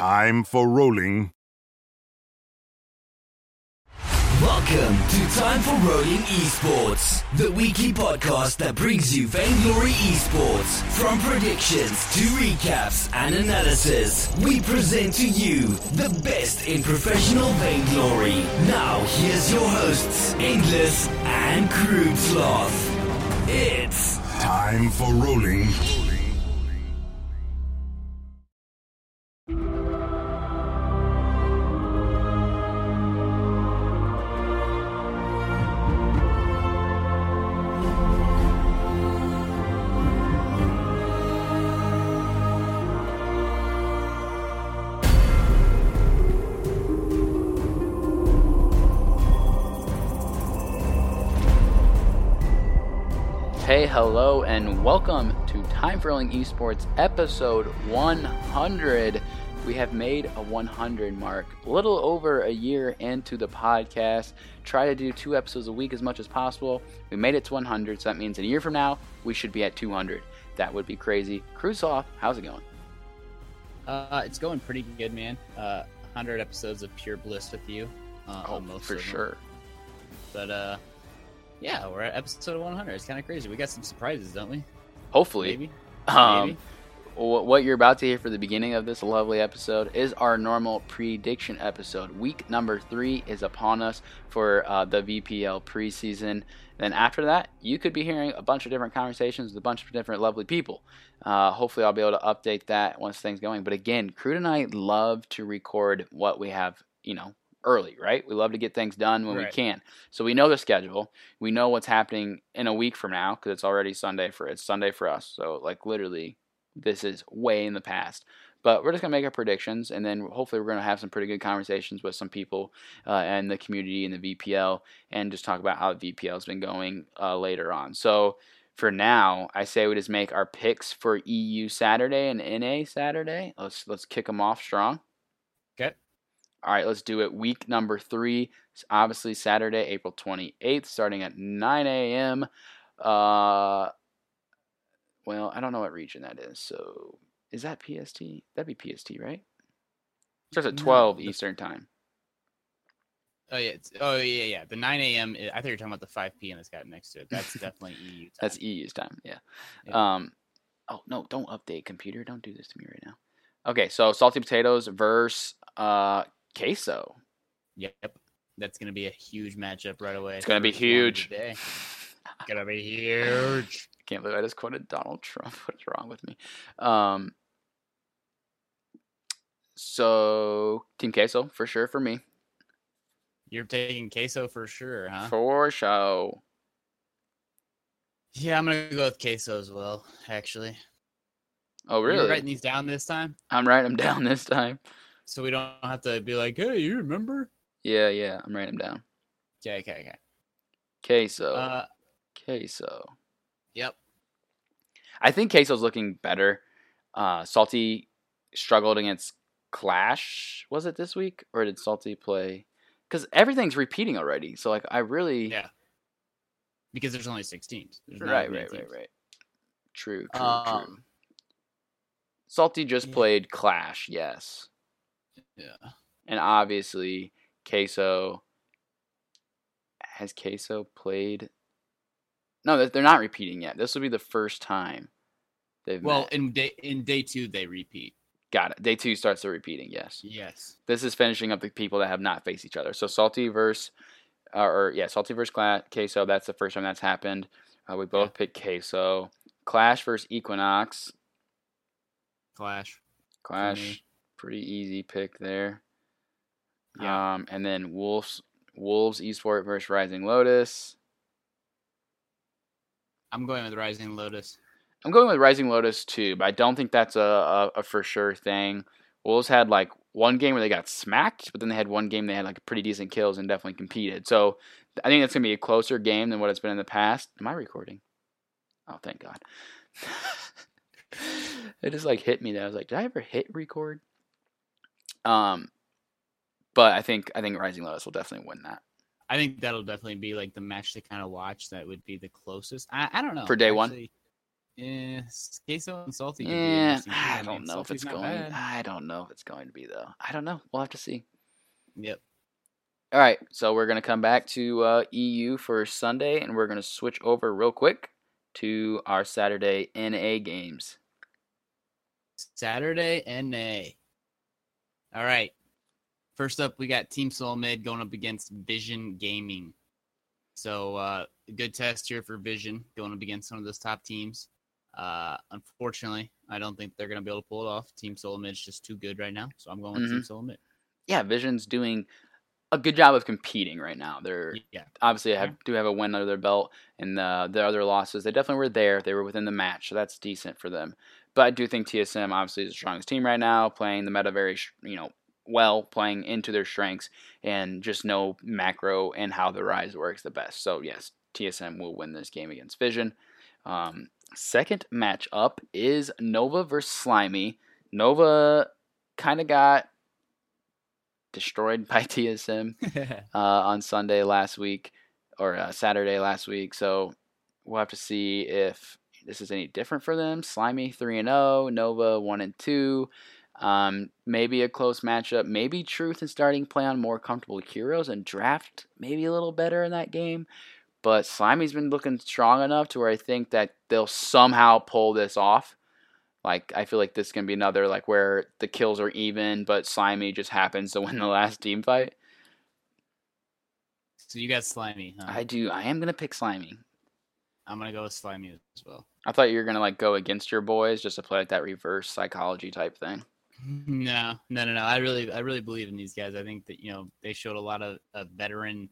Time for rolling. Welcome to Time for Rolling Esports, the weekly podcast that brings you Vainglory Esports. From predictions to recaps and analysis, we present to you the best in professional Vainglory. Now, here's your hosts, Endless and Crude Sloth. It's Time for rolling. Hello, and welcome to Time for Rolling Esports episode 100. We have made a 100 mark, a little over a year into the podcast. Try to do two episodes a week as much as possible. We made it to 100, so that means in a year from now, we should be at 200. That would be crazy. Crude Sloth, how's it going? Uh, it's going pretty good, man. Uh, 100 episodes of pure bliss with you. Uh, Oh, for sure. But uh, yeah, we're at episode 100. It's kind of crazy. We got some surprises, don't we? Hopefully. Maybe. Um, Maybe. what you're about to hear for the beginning of this lovely episode is our normal prediction episode. Week number three is upon us for uh, the VPL preseason. Then after that, you could be hearing a bunch of different conversations with a bunch of different lovely people. Uh, hopefully, I'll be able to update that once things going. But again, Crude and I love to record what we have, you know, early, right? We love to get things done when we can. So we know the schedule. We know what's happening in a week from now because it's already Sunday for it's Sunday for us. So like literally, this is way in the past. But we're just gonna make our predictions, and then hopefully we're gonna have some pretty good conversations with some people uh, and the community and the VPL, and just talk about how the VPL has been going uh, later on. So for now, I say we just make our picks for EU Saturday and NA Saturday. Let's let's kick them off strong. All right, let's do it. Week number three, obviously Saturday, April 28th, starting at 9 a.m. Uh, well, I don't know what region that is. So is that PST? That'd be PST, right? Starts at No, 12 the- Eastern time. Oh yeah. It's, oh yeah, yeah. The 9 a.m. I thought you were talking about the 5 p.m. that's got next to it. That's definitely EU. Time. That's EU's time. Yeah. Yeah. Um. Oh no! Don't update computer. Don't do this to me right now. Okay, so salty potatoes versus uh queso. Yep. That's gonna be a huge matchup right away. It's be one of the huge. day. Gonna be huge. I Can't believe I just quoted Donald Trump. What's wrong with me? Um. So Team Queso for sure for me. You're taking queso for sure, huh? For show. Yeah, I'm gonna go with queso as well. Actually, Oh You're really? writing these down this time, I'm writing them down this time. So we don't have to be like, "Hey, you remember?" Yeah, yeah. I'm writing them down. Okay, okay, okay. Queso. Uh, queso. yep. I think Queso's looking better. Uh, Salty struggled against Clash. Was it this week, or did Salty play? Because everything's repeating already. So like, I really Yeah. Because there's only six teams. There's right, right, right, teams. right. True, true, true. Um, Salty just yeah. played Clash, yes, Yeah. and obviously Queso has Queso played. No, they're- not repeating yet. This will be the first time they've Well, met. in day in day two they repeat. Got it. Day two starts the repeating. Yes. Yes. This is finishing up the people that have not faced each other. So Salty verse, uh, or yeah, Salty versus Cla- Queso. That's the first time that's happened. Uh, we both picked Queso. Clash versus Equinox. Clash. Clash. Pretty easy pick there. Yeah. Um, and then Wolves, Wolves Esport versus Rising Lotus. I'm going with Rising Lotus. I'm going with Rising Lotus too, but I don't think that's a, a, a for sure thing. Wolves had like one game where they got smacked, but then they had one game they had like pretty decent kills and definitely competed. So I think that's gonna be a closer game than what it's been in the past. Am I recording? Oh, thank God. it just like hit me that I was like, did I ever hit record? Um, but I think I think Rising Lotus will definitely win that I think that'll definitely be like the match to kind of watch. That would be the closest. I, I don't know For day one? actually. Eh, queso and salty. Yeah, interesting. I don't know if it's going. bad. I don't know if it's going to be though. I don't know. We'll have to see. Yep. All right, so we're gonna come back to uh, EU for Sunday, and we're gonna switch over real quick to our Saturday NA games. Saturday NA. All right. First up, we got Team Solo Mid going up against Vision Gaming. So, uh, a good test here for Vision going up against one of those top teams. Uh, unfortunately, I don't think they're going to be able to pull it off. Team Soul is just too good right now. So, I'm going with Team Solo Mid. Yeah, Vision's doing a good job of competing right now. They're Yeah. obviously have, do have a win under their belt, and the their other losses they definitely were there. They were within the match, so that's decent for them. But I do think TSM obviously is the strongest team right now, playing the meta very you know well, playing into their strengths, and just know macro and how the rise works the best. So yes, TSM will win this game against Vision. Um, second matchup is Nova versus Slimy. Nova kind of got destroyed by TSM uh, on Sunday last week or uh, Saturday last week. So we'll have to see if this is any different for them. Slimy three and zero, Nova one and two. Um, maybe a close matchup. Maybe Truth and starting play on more comfortable heroes and draft maybe a little better in that game. But Slimy's been looking strong enough to where I think that they'll somehow pull this off. Like I feel like this can be another like where the kills are even, but Slimy just happens to win the last team fight. so, you got Slimy, huh? I do. I am gonna pick Slimy. I'm going to go with Slimy as well. I thought you were gonna like go against your boys just to play like that reverse psychology type thing. No, no, no, no. I really, I really believe in these guys. I think that you know they showed a lot of, of veteran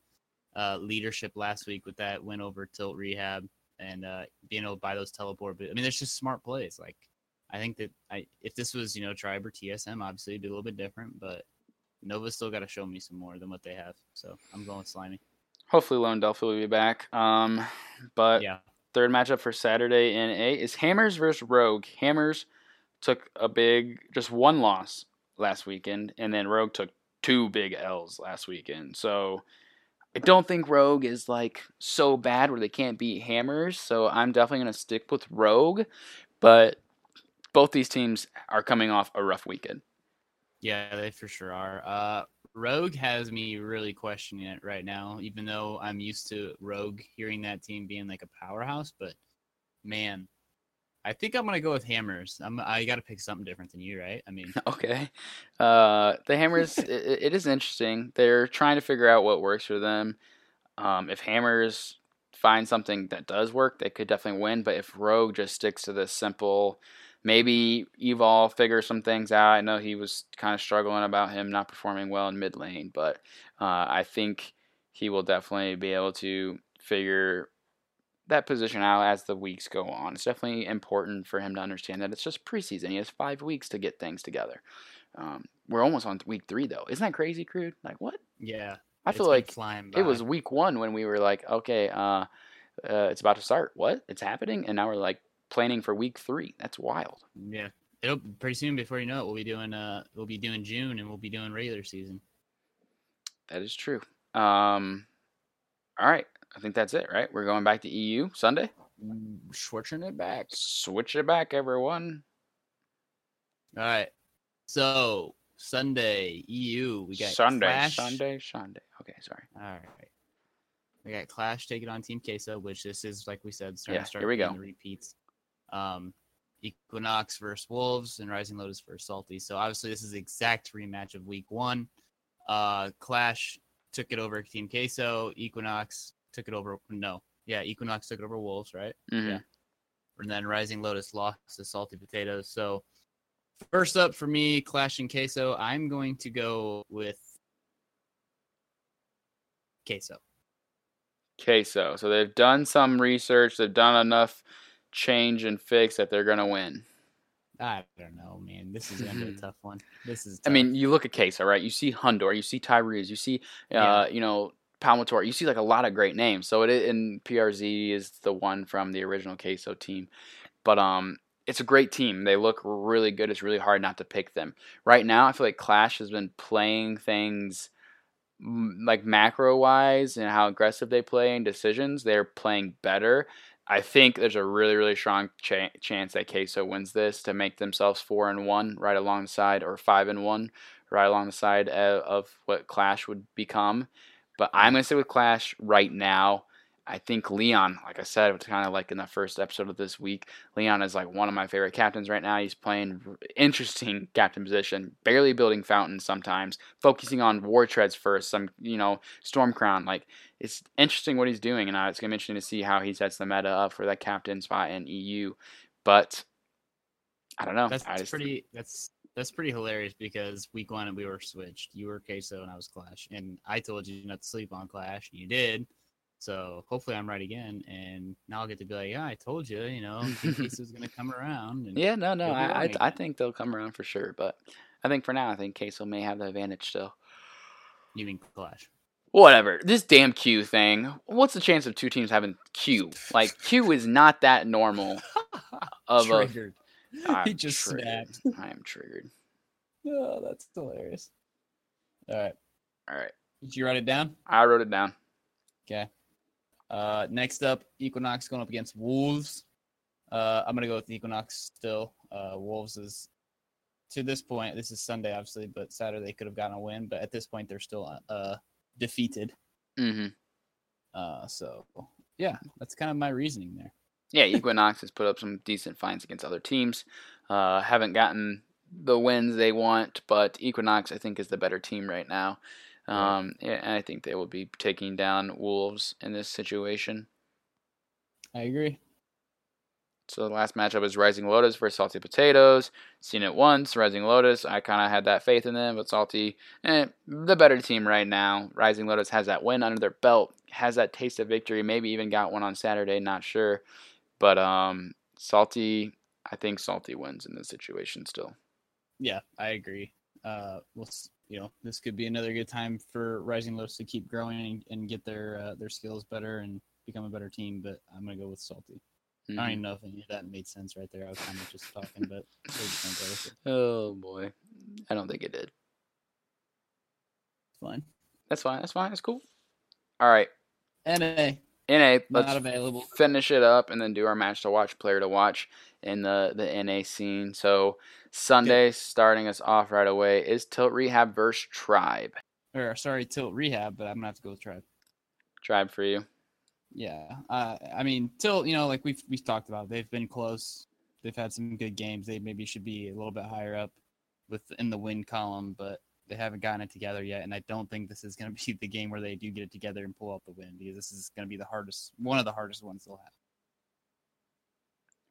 uh, leadership last week with that win over Tilt Rehab and uh, being able to buy those teleport. But I mean, there's just smart plays. Like I think that I, if this was you know Tribe or TSM, obviously it'd be a little bit different. But Nova's still got to show me some more than what they have. So I'm going with Slimy. Hopefully Lone Delphi will be back. Um, but yeah, third matchup for Saturday NA is Hammers versus Rogue. Hammers took a big, just one loss last weekend, and then Rogue took two big L's last weekend. So I don't think Rogue is like so bad where they can't beat Hammers. So I'm definitely gonna stick with Rogue, but both these teams are coming off a rough weekend. yeah, they for sure are. Uh, Rogue has me really questioning it right now, even though I'm used to Rogue hearing that team being like a powerhouse. But man, I think I'm gonna go with Hammers. I'm I got to pick something different than you, right? I mean, Okay. Uh, the Hammers, it, it is interesting. They're trying to figure out what works for them. Um, if Hammers find something that does work, they could definitely win. But if Rogue just sticks to this simple, maybe Evol figure some things out. I know he was kind of struggling about him not performing well in mid lane, but uh, I think he will definitely be able to figure that position out as the weeks go on. It's definitely important for him to understand that it's just preseason. He has five weeks to get things together. Um, we're almost on week three though. Isn't that crazy, Crude? Like what? yeah, I feel like it was week one when we were like, okay, uh, uh, it's about to start. What? It's happening, and now we're like planning for week three. That's wild. yeah. It'll pretty soon before you know it, we'll be doing uh we'll be doing June and we'll be doing regular season. That is true. Um, all right, I think that's it. Right, we're going back to EU Sunday. Switching it back. Switch it back, everyone. All right. So Sunday EU we got Sunday, Clash. Sunday, Sunday. Okay, sorry. All right. We got Clash taking on Team Queso, which this is like we said, starting Yeah, to start here we go. the repeats. Um, Equinox versus Wolves and Rising Lotus versus Salty. So obviously this is the exact rematch of Week One. Uh, Clash took it over Team Queso. Equinox took it over. No, yeah, Equinox took it over Wolves, right? Mhm. Yeah. And then Rising Lotus lost to Salty Potatoes. So first up for me, Clash and Queso. I'm going to go with Queso. Queso. So they've done some research. They've done enough change and fix that they're gonna win. I don't know, man. This is gonna be a tough one. This is. I mean, you look at Queso, right? You see Hundor, you see Tyrese, you see, uh, Yeah. you know, Palmator. You see like a lot of great names. So it and PRZ is the one from the original Queso team, but um, it's a great team. They look really good. It's really hard not to pick them. Right now, I feel like Clash has been playing things like macro wise and how aggressive they play in decisions. They're playing better. I think there's a really, really strong cha- chance that Queso wins this to make themselves four and one, right alongside, or five and one, right along the side of, uh, of what Clash would become. But I'm gonna stay with Clash right now. I think Leon, like I said, it's kind of like in the first episode of this week. Leon is like one of my favorite captains right now. He's playing interesting captain position, barely building fountains sometimes, focusing on war treads first. Some, you know, storm crown. Like it's interesting what he's doing, and uh, it's gonna be interesting to see how he sets the meta up for that captain spot in EU. But I don't know. That's just, pretty. That's that's pretty hilarious because week one we were switched. You were Queso and I was Clash, and I told you not to sleep on Clash, and you did. So hopefully I'm right again, and now I'll get to be like, yeah, I told you, you know, Queso's gonna come around. And Yeah, no, no. I, I, I think they'll come around for sure. But I think for now, I think Queso may have the advantage still. You mean Clash? Whatever. This damn Q thing. What's the chance of two teams having Q? Like Q is not that normal. Of a- Triggered. I'm he just triggered. snapped. I am triggered. Oh, that's hilarious. All right, All right. did you write it down? I wrote it down. Okay. Uh, next up, Equinox going up against Wolves. Uh, I'm gonna go with Equinox still. Uh, Wolves is to this point. This is Sunday, obviously, but Saturday they could have gotten a win. But at this point, they're still uh defeated. Mm-hmm. Uh, so yeah, that's kind of my reasoning there. Yeah, Equinox has put up some decent fights against other teams. Uh, haven't gotten the wins they want, but Equinox, I think, is the better team right now. Um, yeah, and I think they will be taking down Wolves in this situation. I agree. So the last matchup is Rising Lotus versus Salty Potatoes. Seen it once, Rising Lotus. I kind of had that faith in them, but Salty, eh, the better team right now. Rising Lotus has that win under their belt, has that taste of victory. Maybe even got one on Saturday, not sure. But um, Salty, I think Salty wins in this situation still. Yeah, I agree. Uh, we'll you know this could be another good time for Rising Lotus to keep growing and, and get their uh, their skills better and become a better team. But I'm gonna go with Salty. I don't even know if any of that made sense right there. I was kind of just talking, but just gonna go with it. Oh boy, I don't think it did. It's fine. That's fine. That's fine. That's cool. All right, NA NA. not Let's available. finish it up and then do our match to watch, player to watch in the the NA scene. So Sunday, starting us off right away, is Tilt Rehab versus Tribe. Or sorry, Tilt Rehab, but I'm gonna have to go with Tribe. Tribe for you. Yeah, uh, I mean Tilt. You know, like we've we've talked about, they've been close. They've had some good games. They maybe should be a little bit higher up with in the win column, but they haven't gotten it together yet. And I don't think this is going to be the game where they do get it together and pull out the win because this is going to be the hardest, one of the hardest ones they'll have.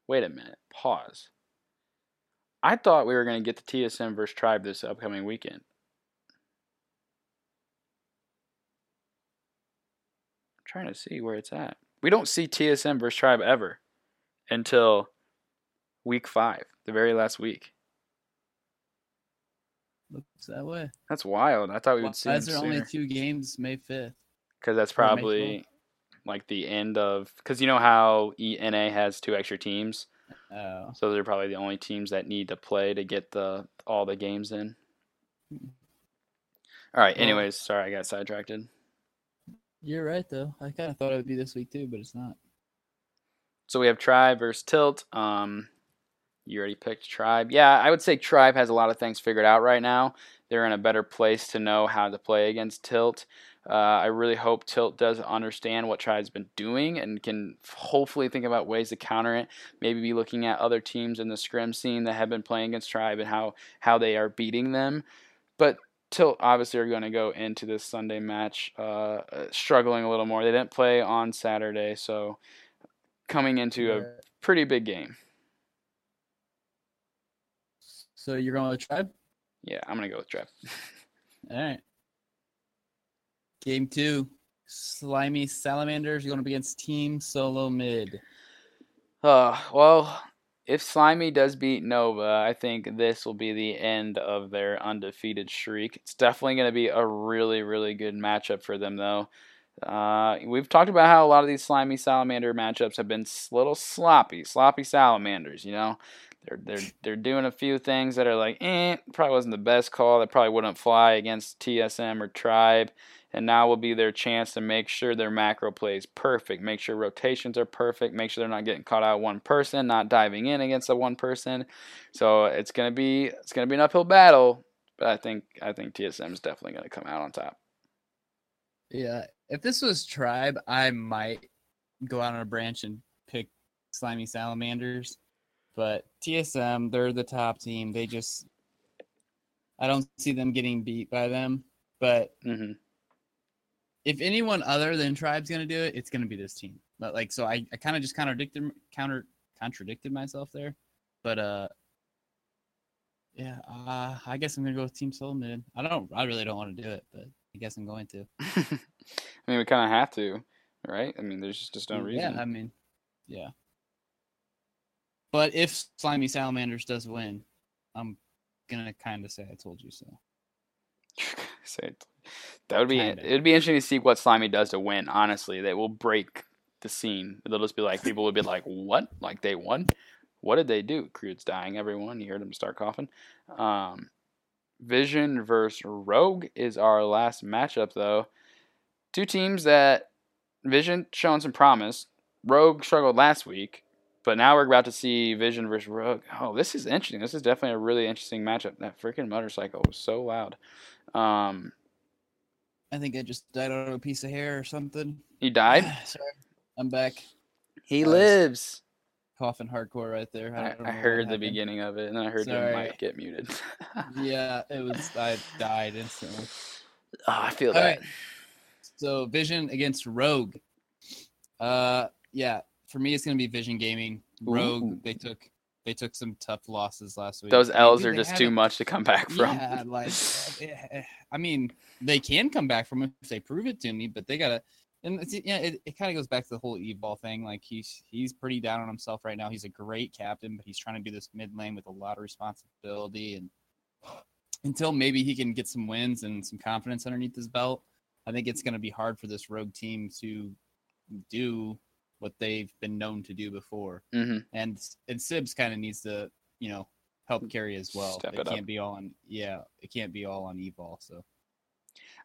Wait a minute. Pause. I thought we were going to get the TSM versus Tribe this upcoming weekend. I'm trying to see where it's at. We don't see TSM versus Tribe ever until week five, the very last week. Looks that way. That's wild. I thought we would see Why is there only two games May fifth? Because that's probably like the end of. Because you know how ENA has two extra teams, Oh, so they're probably the only teams that need to play to get the all the games in. All right. Anyways, sorry I got sidetracked. you're right though. I kind of thought it would be this week too, but it's not. So we have Tribe versus Tilt. Um, you already picked Tribe. Yeah, I would say Tribe has a lot of things figured out right now. They're in a better place to know how to play against Tilt. Uh, I really hope Tilt does understand what Tribe's been doing and can hopefully think about ways to counter it. Maybe be looking at other teams in the scrim scene that have been playing against Tribe and how how they are beating them. But Tilt obviously are going to go into this Sunday match uh, uh, struggling a little more. They didn't play on Saturday, so coming into a pretty big game. So you're going with Tribe? Yeah, I'm gonna go with Trev. All right. Game two. Slimy Salamanders You're going up against Team Solo Mid. Uh, well, if Slimy does beat Nova, I think this will be the end of their undefeated streak. It's definitely going to be a really, really good matchup for them, though. Uh, we've talked about how a lot of these Slimy Salamander matchups have been little sloppy, sloppy Salamanders. You know, they're they're they're doing a few things that are like, eh, probably wasn't the best call. That probably wouldn't fly against TSM or Tribe. and now will be their chance to make sure their macro plays perfect, make sure rotations are perfect, make sure they're not getting caught out one person, not diving in against a one person. So it's gonna be it's gonna be an uphill battle, but I think I think TSM is definitely gonna come out on top. Yeah, if this was Tribe, I might go out on a branch and pick Slimy Salamanders. But TSM, they're the top team. They just, I don't see them getting beat by them. But hmm if anyone other than Tribe's gonna do it, it's gonna be this team. But like, so I, I kind of just contradicted counter contradicted myself there. But uh, yeah, uh, I guess I'm gonna go with Team Solo Mid. I don't, I really don't want to do it, but I guess I'm going to. I mean, we kind of have to, right? I mean, there's just no reason. Yeah, I mean, yeah. But if Slimy Salamanders does win, I'm gonna kind of say I told you so. That would be Kinda. it'd be interesting to see what Slimy does to win. Honestly, that will break the scene. They'll just be like people would be like, "What? Like they won? What did they do?" Crude's dying. Everyone, you heard him start coughing. Um, Vision versus Rogue is our last matchup, though. Two teams that Vision showing some promise. Rogue struggled last week, but now we're about to see Vision versus Rogue. Oh, this is interesting. This is definitely a really interesting matchup. That freaking motorcycle was so loud. Um, I think I just died on a piece of hair or something. he died. Sorry, I'm back. He Nice. lives. Coughing hardcore right there. I, don't I heard the happened. beginning of it, and then I heard your Sorry. mic get muted. Yeah, it was. I died instantly. Oh, I feel All that. right. So Vision against Rogue. Uh, yeah. For me, it's gonna be Vision Gaming. Rogue. Ooh. They took they took some tough losses last week. Those Maybe L's are just too a- much to come back from. Yeah, like I mean, they can come back from it if they prove it to me, but they gotta. And it's, yeah, it, it kind of goes back to the whole Evol thing. Like he's he's pretty down on himself right now. He's a great captain, but he's trying to do this mid lane with a lot of responsibility. And until maybe he can get some wins and some confidence underneath his belt, I think it's going to be hard for this rogue team to do what they've been known to do before hmm and and Sibs kind of needs to you know help carry as well. Step it it can't be all on yeah, it can't be all on Evol. So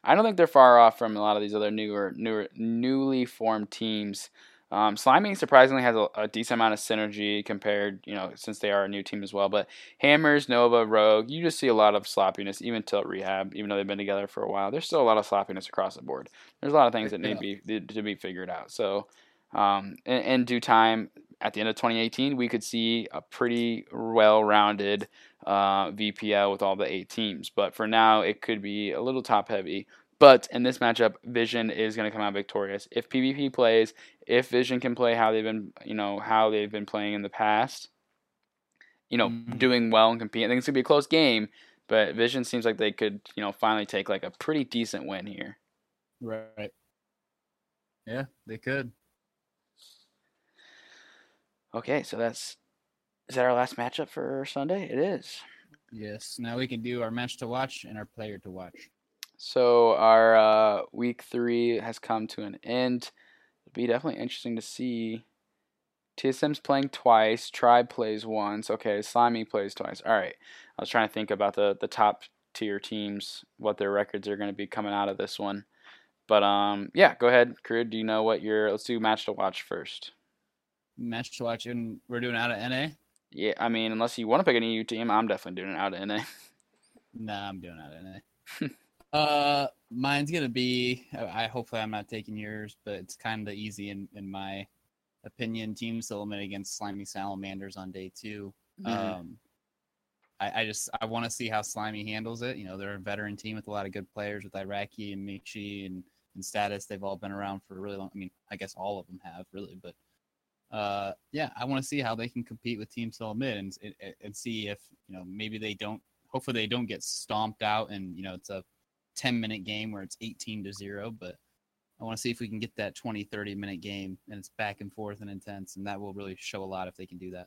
I don't think they're far off from a lot of these other newer, newer, newly formed teams. Um, Slimy surprisingly has a, a decent amount of synergy compared, you know, since they are a new team as well. But Hammers, Nova, Rogue, you just see a lot of sloppiness. Even Tilt Rehab, even though they've been together for a while, there's still a lot of sloppiness across the board. There's a lot of things that need to be to be figured out. So, um, in, in due time, at the end of 2018, we could see a pretty well-rounded uh, VPL with all the eight teams. But for now, it could be a little top-heavy. But in this matchup, Vision is going to come out victorious. If PvP plays, if Vision can play how they've been, you know, how they've been playing in the past, you know, Mhm. doing well and competing. I think it's gonna be a close game, but Vision seems like they could, you know, finally take like a pretty decent win here. right, yeah, they could. Okay, so that's is that our last matchup for Sunday? It is. Yes. Now we can do our match to watch and our player to watch. So our uh, week three has come to an end. It'll be definitely interesting to see. TSM's playing twice. Tribe plays once. Okay, Slimy plays twice. All right. I was trying to think about the the top tier teams, what their records are going to be coming out of this one. But um, yeah, go ahead, Crude. Do you know what your? Let's do match to watch first. Match to watch, and we're doing out of NA. Yeah, I mean, unless you want to pick an EU team, I'm definitely doing it out of NA. Nah, I'm doing out of NA. uh, mine's gonna be. I hopefully I'm not taking yours, but it's kind of easy in in my opinion. Team Solo Mid against Slimy Salamanders on day 2 Mhm. Um, I, I just I want to see how Slimy handles it. You know, they're a veteran team with a lot of good players with Iraqi and Michi and, and Status. They've all been around for a really long. I mean, I guess all of them have really, but uh, yeah, I want to see how they can compete with Team Solo Mid and, and and see if you know maybe they don't. Hopefully, they don't get stomped out and you know it's a 10 minute game where it's 18 to zero, but. I want to see if we can get that 20, 30 minute game and it's back and forth and intense, and that will really show a lot if they can do that.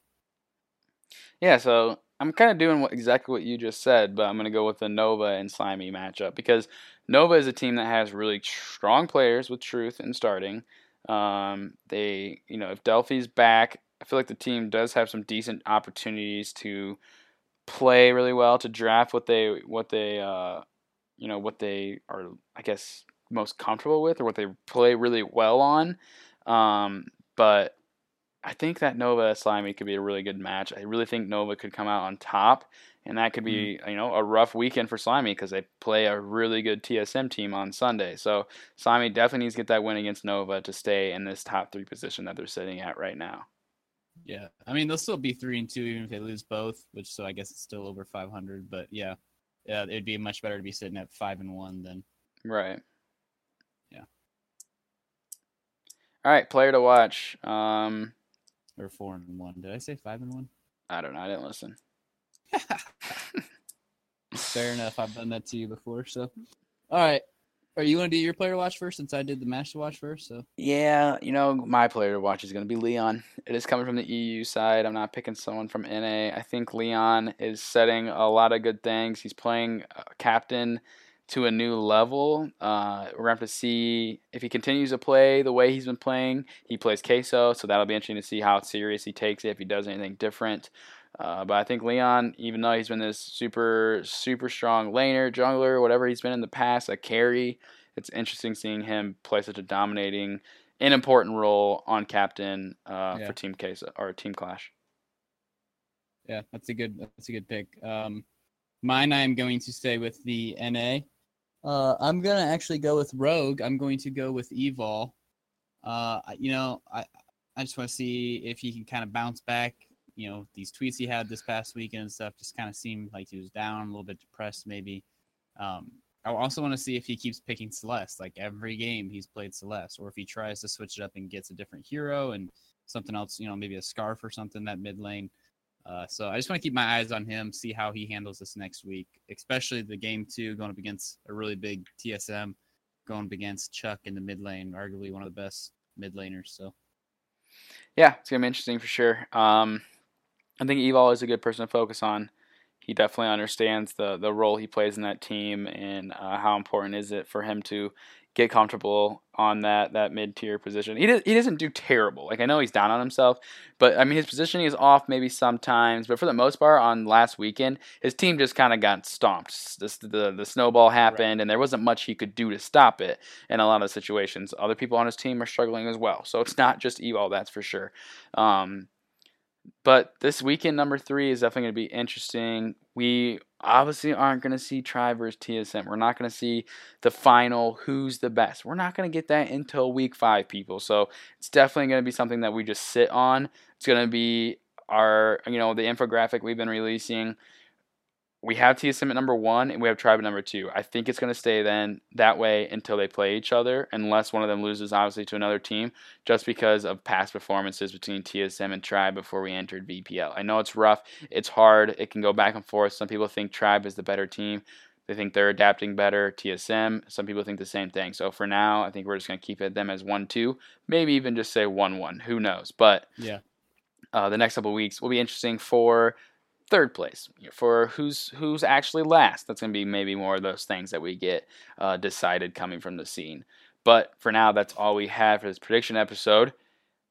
Yeah, so I'm kind of doing what, exactly what you just said, but I'm going to go with the Nova and Slimy matchup because Nova is a team that has really strong players with truth and starting. Um, they, you know, if Delphi's back, I feel like the team does have some decent opportunities to play really well to draft what they what they uh, you know what they are I guess most comfortable with or what they play really well on. Um, but I think that Nova Slimy could be a really good match. I really think Nova could come out on top, and that could be mm-hmm. you know a rough weekend for Slimy because they play a really good TSM team on Sunday. So Slimy definitely needs to get that win against Nova to stay in this top three position that they're sitting at right now. Yeah, I mean they'll still be three and two even if they lose both, which so I guess it's still over 500. But yeah, yeah, it'd be much better to be sitting at five and one than right. Yeah. All right, player to watch. Um, or four and one. Did I say five and one? I don't know. I didn't listen. Fair enough. I've done that to you before. So, all right. Are you want to do your player watch first since I did the match to watch first? So yeah, you know my player watch is going to be Leon. It is coming from the EU side. I'm not picking someone from NA. I think Leon is setting a lot of good things. He's playing captain to a new level. Uh, we're going to have to see if he continues to play the way he's been playing. He plays Queso, so that'll be interesting to see how serious he takes it, if he does anything different. Uh, but I think Leon, even though he's been this super, super strong laner, jungler, whatever he's been in the past, a carry, it's interesting seeing him play such a dominating an important role on captain uh, yeah. for Team Queso or Team Clash. Yeah, that's a good that's a good pick. Um, mine, I am going to stay with the NA. Uh, I'm gonna actually go with Rogue. I'm going to go with Evol. Uh, you know, I I just want to see if he can kind of bounce back. You know, these tweets he had this past weekend and stuff just kind of seemed like he was down, a little bit depressed, maybe. Um, I also want to see if he keeps picking Celeste. Like every game he's played Celeste, or if he tries to switch it up and gets a different hero and something else. You know, maybe a Skaarf or something that mid lane. Uh, so I just want to keep my eyes on him, see how he handles this next week, especially the game two going up against a really big TSM, going up against Chuck in the mid lane, arguably one of the best mid laners. So, yeah, it's gonna be interesting for sure. Um, I think Evol is a good person to focus on. He definitely understands the the role he plays in that team and uh, how important is it for him to get comfortable on that that mid tier position. He does, he doesn't do terrible. Like I know he's down on himself, but I mean his positioning is off maybe sometimes. But for the most part, on last weekend, his team just kind of got stomped. This, the the snowball happened, right. and there wasn't much he could do to stop it in a lot of situations. Other people on his team are struggling as well, so it's not just Evol, that's for sure. Um, but this weekend number three is definitely going to be interesting. We obviously aren't going to see Tribe versus TSM. We're not going to see the final who's the best. We're not going to get that until week five, people. So it's definitely going to be something that we just sit on. It's going to be our, you know, the infographic we've been releasing we have TSM at number one and we have Tribe at number two. I think it's going to stay then that way until they play each other, unless one of them loses, obviously, to another team, just because of past performances between TSM and Tribe before we entered VPL. I know it's rough, it's hard, it can go back and forth. Some people think Tribe is the better team. They think they're adapting better. TSM. Some people think the same thing. So for now, I think we're just going to keep it them as one two, maybe even just say one one. Who knows? But yeah, uh, the next couple weeks will be interesting for third place for who's who's actually last. That's going to be maybe more of those things that we get uh, decided coming from the scene. But for now, that's all we have for this prediction episode.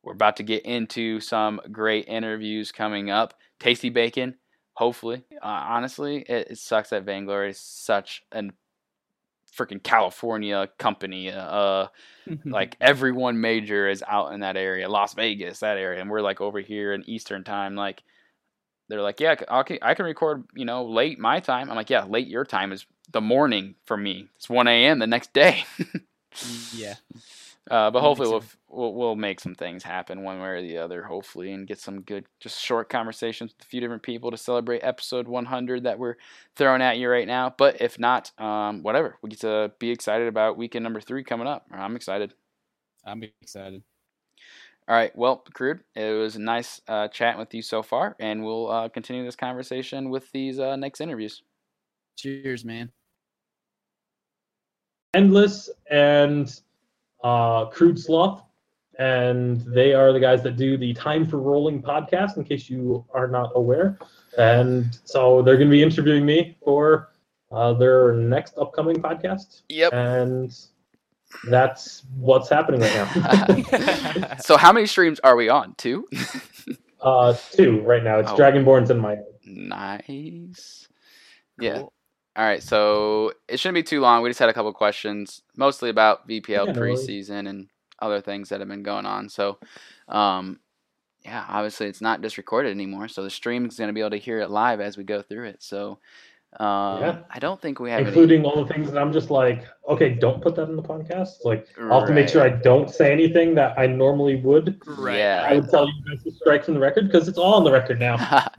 We're about to get into some great interviews coming up. Tasty Bacon, hopefully. Uh, honestly, it, it, sucks that Vainglory is such a freaking California company. Uh, like everyone major is out in that area, Las Vegas, that area, and we're like over here in Eastern time. Like they're like, yeah, okay, I can record, you know, late my time. I'm like, yeah, late your time is the morning for me. It's 1 a.m. the next day. yeah. Uh, but hopefully we'll, we'll, we'll make some things happen one way or the other, hopefully, and get some good, just short conversations with a few different people to celebrate episode 100 that we're throwing at you right now. But if not, um, whatever, we get to be excited about weekend number three coming up. I'm excited. I'm excited. All right. Well, Crude, it was a nice uh, chatting with you so far, and we'll uh, continue this conversation with these uh, next interviews. Cheers, man. Endless and uh, Crude Sloth, and they are the guys that do the Time for Rolling podcast, in case you are not aware. And so they're going to be interviewing me for uh, their next upcoming podcast. Yep. And that's what's happening right now. so how many streams are we on? Two? uh two right now. It's oh. Dragonborns and my Nice. Cool. Yeah. All right, so it shouldn't be too long. We just had a couple questions, mostly about VPL Yeah, no preseason and other things that have been going on. So, um, yeah, obviously it's not just recorded anymore, so the stream is going to be able to hear it live as we go through it. So, um, Yeah. I don't think we have including all the things that I'm just like, okay, don't put that in the podcast. Like. I'll have to make sure I don't say anything that I normally would. Right. Yeah. I would tell you guys to strike from the record because it's all on the record now.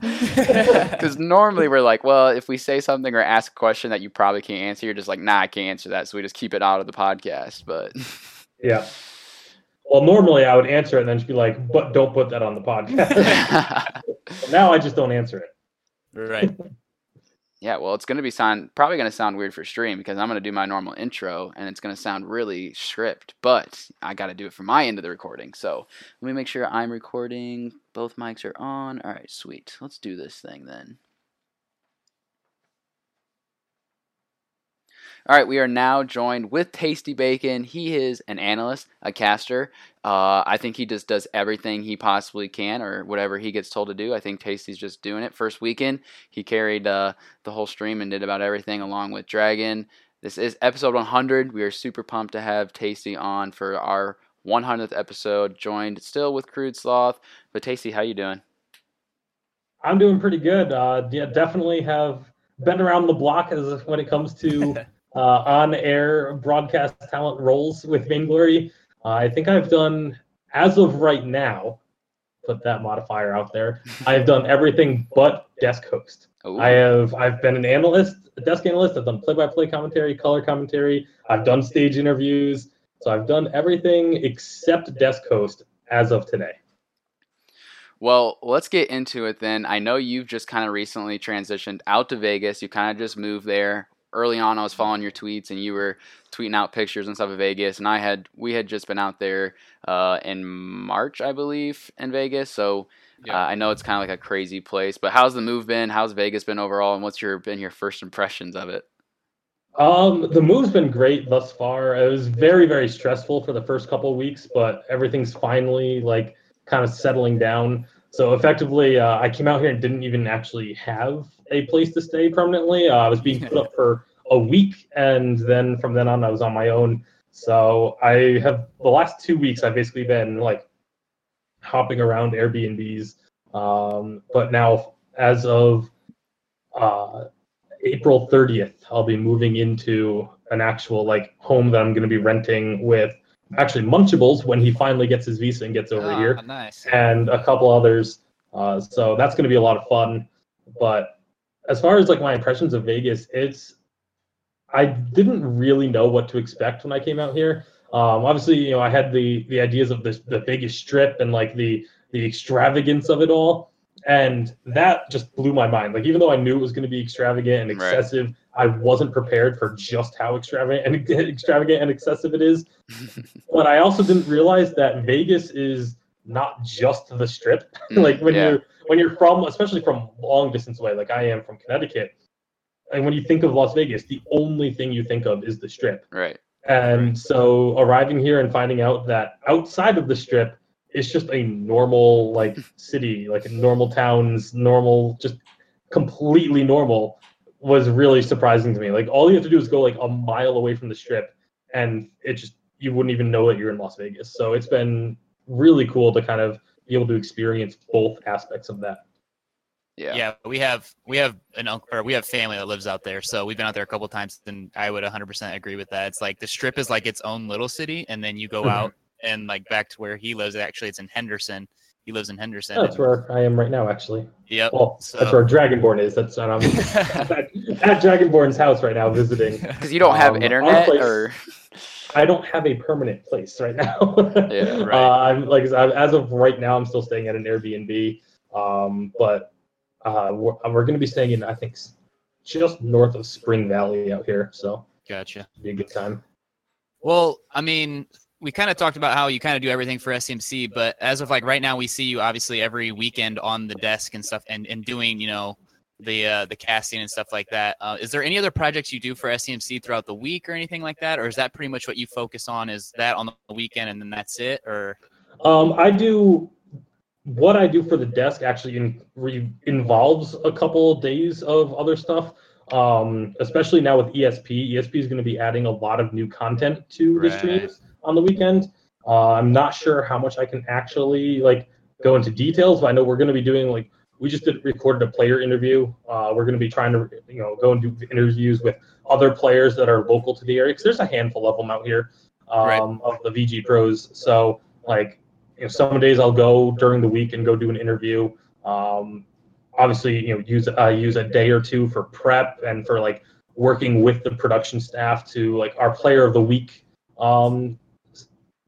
Because normally we're like, well, if we say something or ask a question that you probably can't answer, you're just like, nah, I can't answer that. So we just keep it out of the podcast. But Yeah. Well, normally I would answer it and then just be like, but don't put that on the podcast. Now I just don't answer it. Right. Yeah, well, it's going to be sound probably going to sound weird for stream because I'm going to do my normal intro and it's going to sound really stripped, but I got to do it for my end of the recording. So let me make sure I'm recording. Both mics are on. All right, sweet. Let's do this thing then. All right, we are now joined with Tasty Bacon. He is an analyst, a caster. Uh, I think he just does everything he possibly can, or whatever he gets told to do. I think Tasty's just doing it. First weekend, he carried uh, the whole stream and did about everything along with Dragon. This is episode 100. We are super pumped to have Tasty on for our 100th episode. Joined still with Crude Sloth. But Tasty, how you doing? I'm doing pretty good. Uh, yeah, definitely have been around the block as when it comes to uh, on-air broadcast talent roles with Vainglory. Uh, I think I've done, as of right now, put that modifier out there. I have done everything but desk host. Ooh. I have I've been an analyst, a desk analyst. I've done play-by-play commentary, color commentary. I've done stage interviews. So I've done everything except desk host as of today. Well, let's get into it then. I know you've just kind of recently transitioned out to Vegas. You kind of just moved there. Early on, I was following your tweets, and you were tweeting out pictures and stuff of Vegas. And I had we had just been out there uh, in March, I believe, in Vegas. So uh, I know it's kind of like a crazy place. But how's the move been? How's Vegas been overall? And what's your been your first impressions of it? Um, the move's been great thus far. It was very, very stressful for the first couple of weeks, but everything's finally like kind of settling down. So effectively, uh, I came out here and didn't even actually have a place to stay permanently. Uh, I was being put up for a week, and then from then on, I was on my own. So I have the last two weeks, I've basically been like hopping around Airbnbs. Um, but now, as of uh, April 30th, I'll be moving into an actual like home that I'm going to be renting with actually Munchables when he finally gets his visa and gets over Ah, here, Nice. and a couple others. Uh, so that's going to be a lot of fun. But as far as like my impressions of Vegas, it's I didn't really know what to expect when I came out here. Um, obviously, you know, I had the the ideas of this the biggest strip and like the the extravagance of it all, and that just blew my mind. Like even though I knew it was going to be extravagant and Right. excessive, I wasn't prepared for just how extravagant and extravagant and excessive it is. But I also didn't realize that Vegas is not just the strip. Like when yeah. you're when you're from, especially from long distance away, like I am from Connecticut, and when you think of Las Vegas, the only thing you think of is the strip. right. And so arriving here and finding out that outside of the strip, it's just a normal like city, like normal towns, normal, just completely normal, was really surprising to me. Like all you have to do is go like a mile away from the strip, and it just you wouldn't even know that you're in Las Vegas. So it's been really cool to kind of be able to experience both aspects of that. Yeah. Yeah, we have we have an uncle or we have family that lives out there, so we've been out there a couple times, and I would 100% agree with that. It's like the Strip is like its own little city, and then you go Mhm. out and like back to where he lives. Actually, it's in Henderson. He lives in Henderson. That's where I am right now, actually. Yeah. Well, So- that's where Dragonborn is. That's and I'm at, at Dragonborn's house right now visiting. Because you don't have Um, our internet place- or I don't have a permanent place right now. Yeah, right. Uh, I'm like as of right now, I'm still staying at an Airbnb. Um, but uh, we're, we're going to be staying in I think just north of Spring Valley out here, so Gotcha. be a good time. Well, I mean, we kind of talked about how you kind of do everything for SEMC, but as of like right now, we see you obviously every weekend on the desk and stuff, and and doing you know the uh, the casting and stuff like that. Uh, is there any other projects you do for SEMC throughout the week or anything like that, or is that pretty much what you focus on? Is that on the weekend and then that's it, or Um, I do what I do for the desk actually in, re, involves a couple days of other stuff. um, especially now with ESP. ESP is going to be adding a lot of new content to the streams on the weekend. Uh, I'm not sure how much I can actually like go into details, but I know we're going to be doing like we just did recorded a player interview. Uh, we're going to be trying to you know go and do interviews with other players that are local to the area because there's a handful of them out here um, Right. of the VG pros. So like you know some days I'll go during the week and go do an interview. Um, obviously you know use uh, use a day or two for prep and for like working with the production staff to like our player of the week um,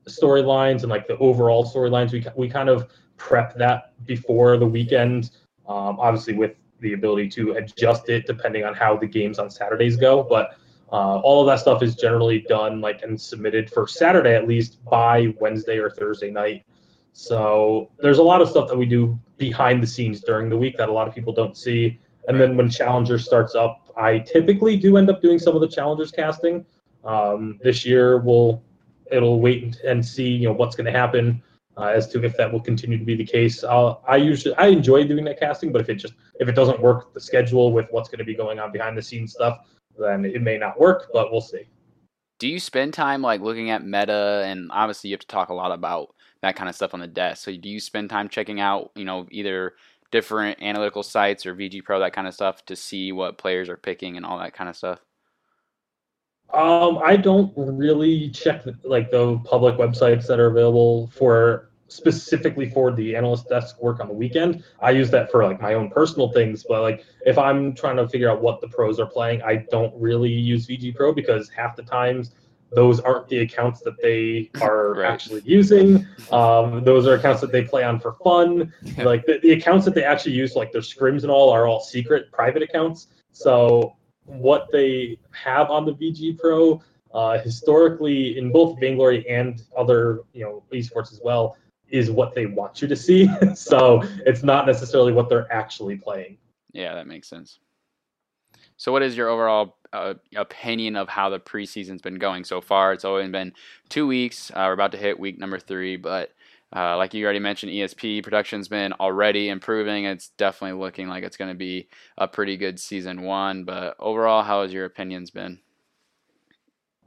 storylines and like the overall storylines. We we kind of prep that before the weekend. Um, obviously with the ability to adjust it depending on how the games on Saturdays go, but. Uh, all of that stuff is generally done like and submitted for Saturday at least by Wednesday or Thursday night. So there's a lot of stuff that we do behind the scenes during the week that a lot of people don't see. And then when Challenger starts up, I typically do end up doing some of the Challengers casting. Um, this year, we'll it'll wait and see you know what's going to happen uh, as to if that will continue to be the case. I'll, I usually I enjoy doing that casting, but if it just if it doesn't work the schedule with what's going to be going on behind the scenes stuff, then it may not work. But we'll see. Do you spend time like looking at meta and obviously you have to talk a lot about that kind of stuff on the desk. So do you spend time checking out, you know, either different analytical sites or VG Pro that kind of stuff to see what players are picking and all that kind of stuff? Um, I don't really check the, like the public websites that are available for specifically for the analyst desk work on the weekend. I use that for like my own personal things, but like if I'm trying to figure out what the pros are playing, I don't really use VG Pro because half the times those aren't the accounts that they are Right. actually using. Um, those are accounts that they play on for fun. Like the, the accounts that they actually use, like their scrims and all, are all secret private accounts. So what they have on the VG Pro uh, historically in both Vainglory and other you know esports as well is what they want you to see. so it's not necessarily what they're actually playing. Yeah, that makes sense. So, what is your overall uh, opinion of how the preseason's been going so far? It's only been two weeks. Uh, we're about to hit week number three, but uh, like you already mentioned, ESP production's been already improving. It's definitely looking like it's going to be a pretty good season one. But overall, how has your opinions been?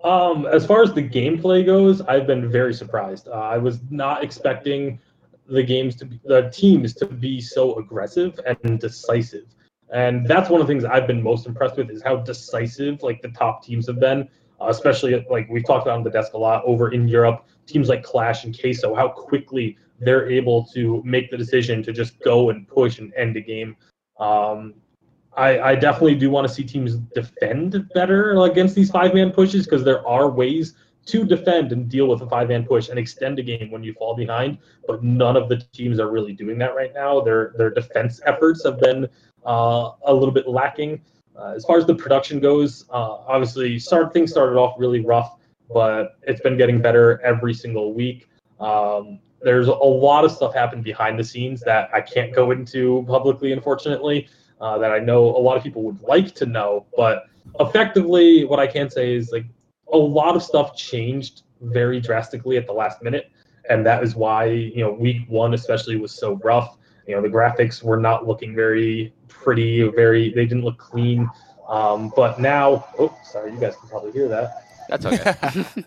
Um, as far as the gameplay goes, I've been very surprised. Uh, I was not expecting the games to be the teams to be so aggressive and decisive. And that's one of the things I've been most impressed with is how decisive like the top teams have been, uh, especially like we've talked about on the desk a lot over in Europe. Teams like Clash and Queso, how quickly they're able to make the decision to just go and push and end a game. Um, I, I definitely do want to see teams defend better against these five man pushes because there are ways to defend and deal with a five man push and extend a game when you fall behind. But none of the teams are really doing that right now. Their their defense efforts have been uh, a little bit lacking. Uh, as far as the production goes, uh, obviously start things started off really rough, but it's been getting better every single week. Um, there's a lot of stuff happened behind the scenes that I can't go into publicly, unfortunately uh, that I know a lot of people would like to know. But effectively, what I can say is like a lot of stuff changed very drastically at the last minute, and that is why you know week one especially was so rough. You know the graphics were not looking very pretty, very they didn't look clean. Um, but now, oh, sorry, you guys can probably hear that. That's okay.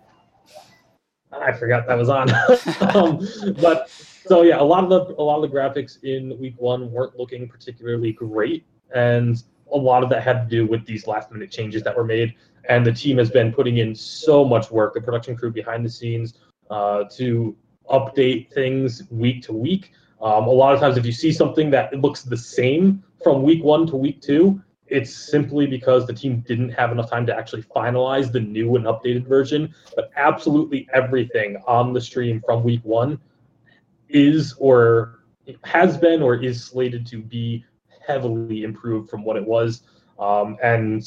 I forgot that was on. um, but so yeah, a lot of the a lot of the graphics in week one weren't looking particularly great, and a lot of that had to do with these last minute changes that were made. And the team has been putting in so much work, the production crew behind the scenes, uh, to update things week to week. Um, a lot of times, if you see something that looks the same from week one to week two, it's simply because the team didn't have enough time to actually finalize the new and updated version. But absolutely everything on the stream from week one is or has been or is slated to be heavily improved from what it was. Um, and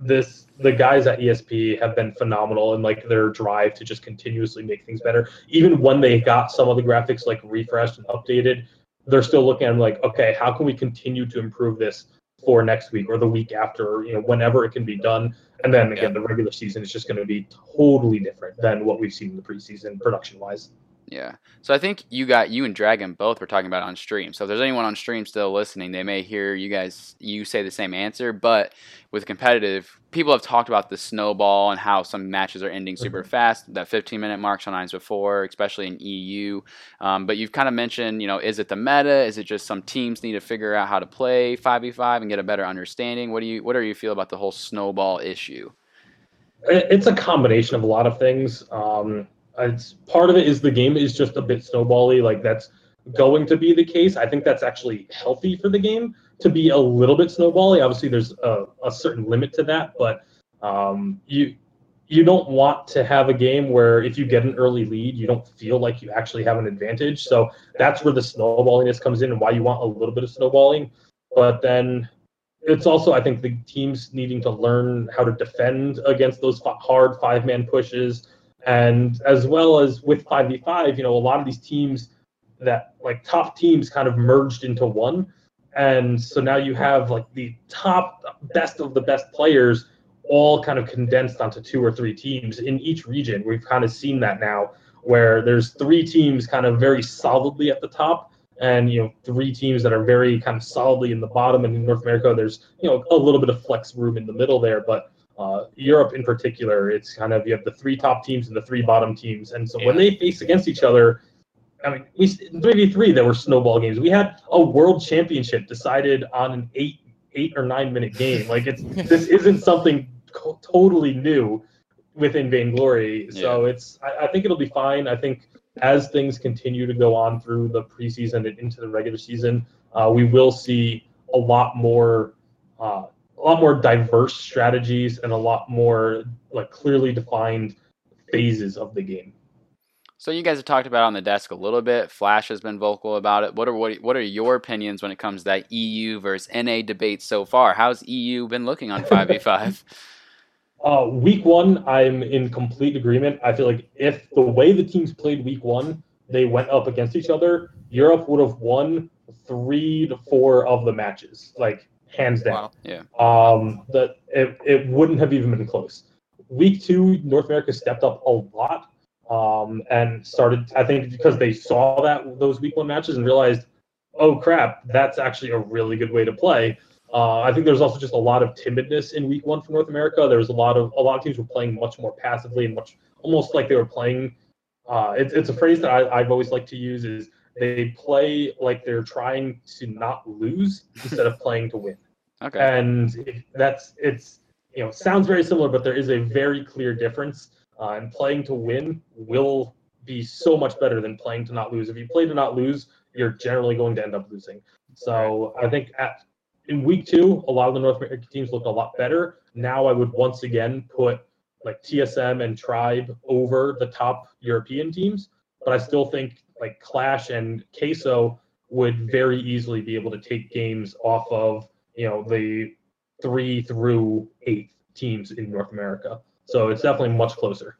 this the guys at ESP have been phenomenal in like their drive to just continuously make things better. Even when they got some of the graphics like refreshed and updated, they're still looking at them like, okay, how can we continue to improve this for next week or the week after, or, you know, whenever it can be done. And then again, the regular season is just going to be totally different than what we've seen in the preseason production wise. Yeah. So I think you got you and Dragon both were talking about on stream. So if there's anyone on stream still listening, they may hear you guys you say the same answer. But with competitive, people have talked about the snowball and how some matches are ending super Mhm. fast. That 15 minute mark sometimes before, especially in EU. Um, but you've kind of mentioned, you know, is it the meta? Is it just some teams need to figure out how to play 5v5 and get a better understanding? What do you what do you feel about the whole snowball issue? It's a combination of a lot of things. Um, it's part of it is the game is just a bit snowbally. Like that's going to be the case. I think that's actually healthy for the game to be a little bit snowbally. Obviously, there's a, a certain limit to that, but um, you you don't want to have a game where if you get an early lead, you don't feel like you actually have an advantage. So that's where the snowballiness comes in, and why you want a little bit of snowballing. But then it's also I think the teams needing to learn how to defend against those hard five man pushes, and as well as with five v five, you know, a lot of these teams that like top teams kind of merged into one, and so now you have like the top best of the best players all kind of condensed onto two or three teams in each region. We've kind of seen that now where there's three teams kind of very solidly at the top and you know three teams that are very kind of solidly in the bottom. And in north america there's you know a little bit of flex room in the middle there. But uh, europe in particular it's kind of you have the three top teams and the three bottom teams. And so when they face against each other i mean we 3v3 there were snowball games. We had a world championship decided on an eight eight or nine minute game. Like it's this isn't something co- totally new within vainglory. So it's I, I think it'll be fine. I think as things continue to go on through the preseason and into the regular season, uh, we will see a lot more, uh, a lot more diverse strategies and a lot more like clearly defined phases of the game. So you guys have talked about it on the desk a little bit. Flash has been vocal about it. What are what, what are your opinions when it comes to that EU versus NA debate so far? How's EU been looking on 5v5? Uh, week one, I'm in complete agreement. I feel like if the way the teams played week one, they went up against each other, Europe would have won three to four of the matches, like hands down. Wow. Um, that it, it wouldn't have even been close. Week two, North America stepped up a lot um, and started. I think because they saw that those week one matches and realized, oh crap, that's actually a really good way to play. Uh, I think there's also just a lot of timidness in week one for North America. There was a lot of a lot of teams were playing much more passively and much almost like they were playing. Uh, it's it's a phrase that I, I've always liked to use is they play like they're trying to not lose instead of playing to win Okay. and if that's it's you know sounds very similar but there is a very clear difference. Uh, and playing to win will be so much better than playing to not lose. If you play to not lose you're generally going to end up losing. So i think at in week two a lot of the north american teams looked a lot better. Now i would once again put like tsm and tribe over the top european teams but i still think like clash and queso would very easily be able to take games off of you know the three through eight teams in North America. So it's definitely much closer.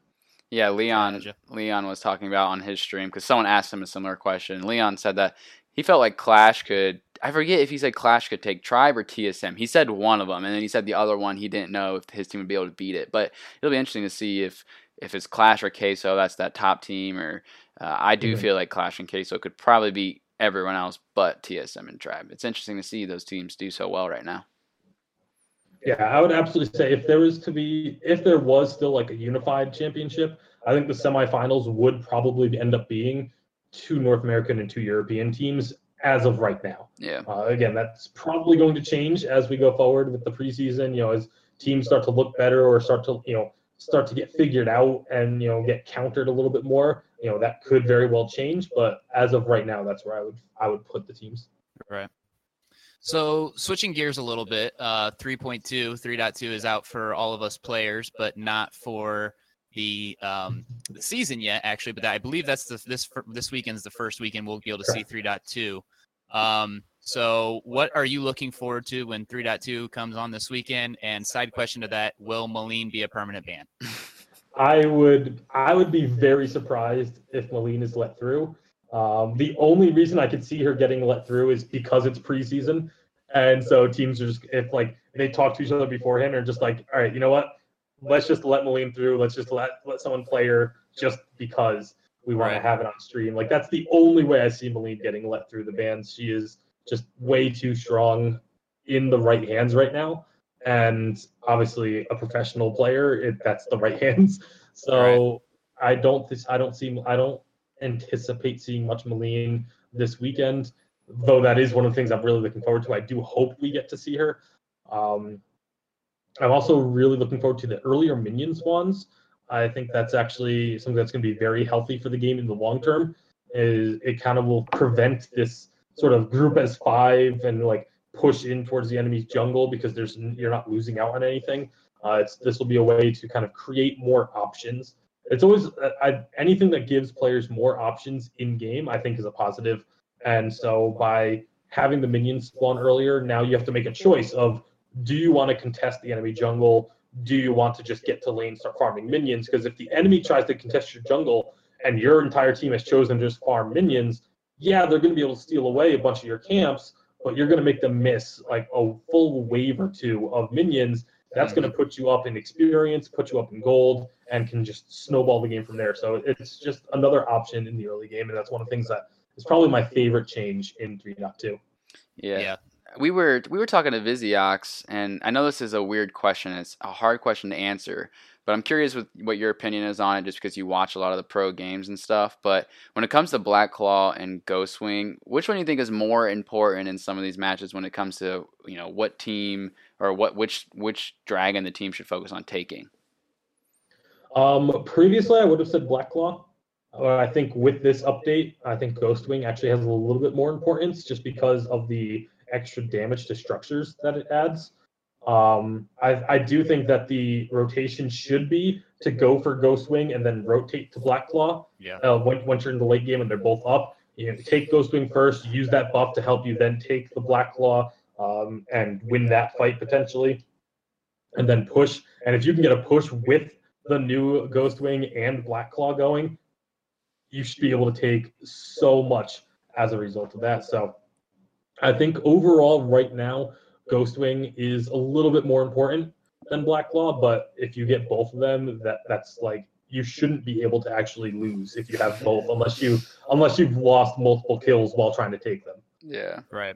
Yeah, Leon Leon was talking about on his stream because someone asked him a similar question. Leon said that he felt like Clash could. I forget if he said Clash could take Tribe or TSM. He said one of them, and then he said the other one he didn't know if his team would be able to beat it. But it'll be interesting to see if if it's Clash or Queso. That's that top team. Or uh, I do Mhm. feel like Clash and Queso could probably beat everyone else but TSM and Tribe. It's interesting to see those teams do so well right now. Yeah, I would absolutely say if there was to be if there was still like a unified championship, I think the semifinals would probably end up being two North American and two European teams as of right now. Yeah. Uh, again, that's probably going to change as we go forward with the preseason. You know, as teams start to look better or start to you know start to get figured out and you know get countered a little bit more. You know, that could very well change. But as of right now, that's where I would I would put the teams. Right. So switching gears a little bit, uh, 3.2, 3.2 is out for all of us players, but not for the um, the season yet, actually. But I believe that's the, this this weekend's the first weekend we'll be able to see 3.2. Um, so what are you looking forward to when 3.2 comes on this weekend? And side question to that, will Malene be a permanent ban? I would I would be very surprised if Malene is let through. Um, the only reason I could see her getting let through is because it's preseason, and so teams are just if like they talk to each other beforehand and are just like, all right, you know what, let's just let Malene through. Let's just let let someone play her just because. we want Right. to have it on stream. Like that's the only way I see Malene getting let through the bans. She is just way too strong in the right hands right now, and obviously a professional player, it, that's the right hands. So I don't th- I don't see I don't anticipate seeing much Malene this weekend. Though that is one of the things I'm really looking forward to. I do hope we get to see her. Um, I'm also really looking forward to the earlier minion spawns. I think that's actually something that's going to be very healthy for the game in the long term. Is it kind of will prevent this sort of group as five and like push in towards the enemy's jungle because there's you're not losing out on anything. Uh, it's this will be a way to kind of create more options. It's always uh, I, anything that gives players more options in game. I think is a positive. And so by having the minions spawn earlier, now you have to make a choice of do you want to contest the enemy jungle? Do you want to just get to lane, start farming minions? Because if the enemy tries to contest your jungle and your entire team has chosen to just farm minions, yeah, they're going to be able to steal away a bunch of your camps, but you're going to make them miss like a full wave or two of minions. That's going to mm-hmm. put you up in experience, put you up in gold, and can just snowball the game from there. So it's just another option in the early game, and that's one of the things that is probably my favorite change in 3.2. Yeah. Yeah. We were we were talking to Viziox, and I know this is a weird question. It's a hard question to answer, but I'm curious with what your opinion is on it, just because you watch a lot of the pro games and stuff. But when it comes to Black Claw and Ghostwing, which one do you think is more important in some of these matches when it comes to you know what team or what which which dragon the team should focus on taking? Um, previously, I would have said Black Claw. I think with this update, I think Ghostwing actually has a little bit more importance just because of the extra damage to structures that it adds. Um, I, I do think that the rotation should be to go for Ghostwing and then rotate to Black Claw Yeah. uh, when, once you're in the late game and they're both up. You know, take Ghostwing first, use that buff to help you then take the Black Claw um, and win that fight potentially, and then push. And if you can get a push with the new Ghostwing and Black Claw going, you should be able to take so much as a result of that. So I think overall, right now, Ghostwing is a little bit more important than Black Claw, but if you get both of them, that that's like you shouldn't be able to actually lose if you have both, unless you unless you've lost multiple kills while trying to take them. Yeah. Right.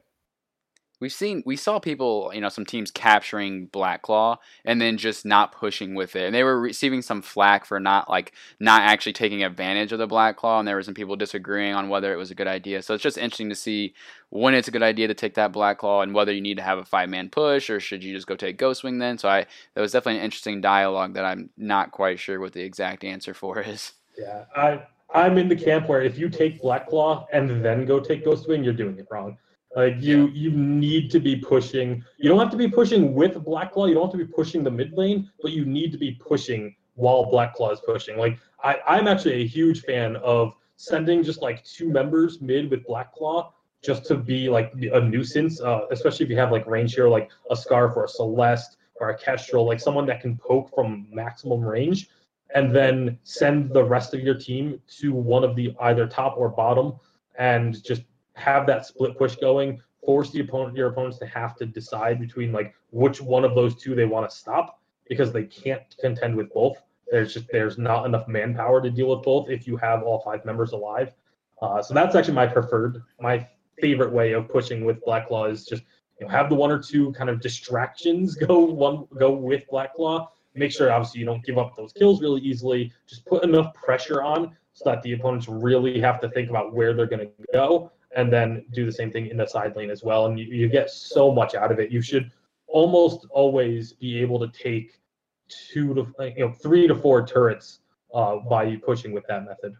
We've seen we saw people, you know, some teams capturing Black Claw and then just not pushing with it. And they were receiving some flack for not like not actually taking advantage of the Black Claw and there were some people disagreeing on whether it was a good idea. So it's just interesting to see when it's a good idea to take that Black Claw and whether you need to have a five man push or should you just go take Ghostwing then. So I that was definitely an interesting dialogue that I'm not quite sure what the exact answer for is. Yeah, I I'm in the camp where if you take Black Claw and then go take Ghostwing, you're doing it wrong. Like you you need to be pushing. You don't have to be pushing with Black Claw. You don't have to be pushing the mid lane, but you need to be pushing while Black Claw is pushing. Like I I'm actually a huge fan of sending just like two members mid with Black Claw just to be like a nuisance, uh, especially if you have like range here, like a Skaarf or a Celeste or a Kestrel, like someone that can poke from maximum range and then send the rest of your team to one of the either top or bottom and just have that split push going force the opponent your opponents to have to decide between like which one of those two they want to stop because they can't contend with both. There's just there's not enough manpower to deal with both if you have all five members alive. Uh, so that's actually my preferred my favorite way of pushing with black claw is just you know have the one or two kind of distractions go one go with black claw. Make sure obviously you don't give up those kills really easily. Just put enough pressure on so that the opponents really have to think about where they're going to go, and then do the same thing in the side lane as well. And you, you get so much out of it. You should almost always be able to take two to you know three to four turrets uh, by pushing with that method.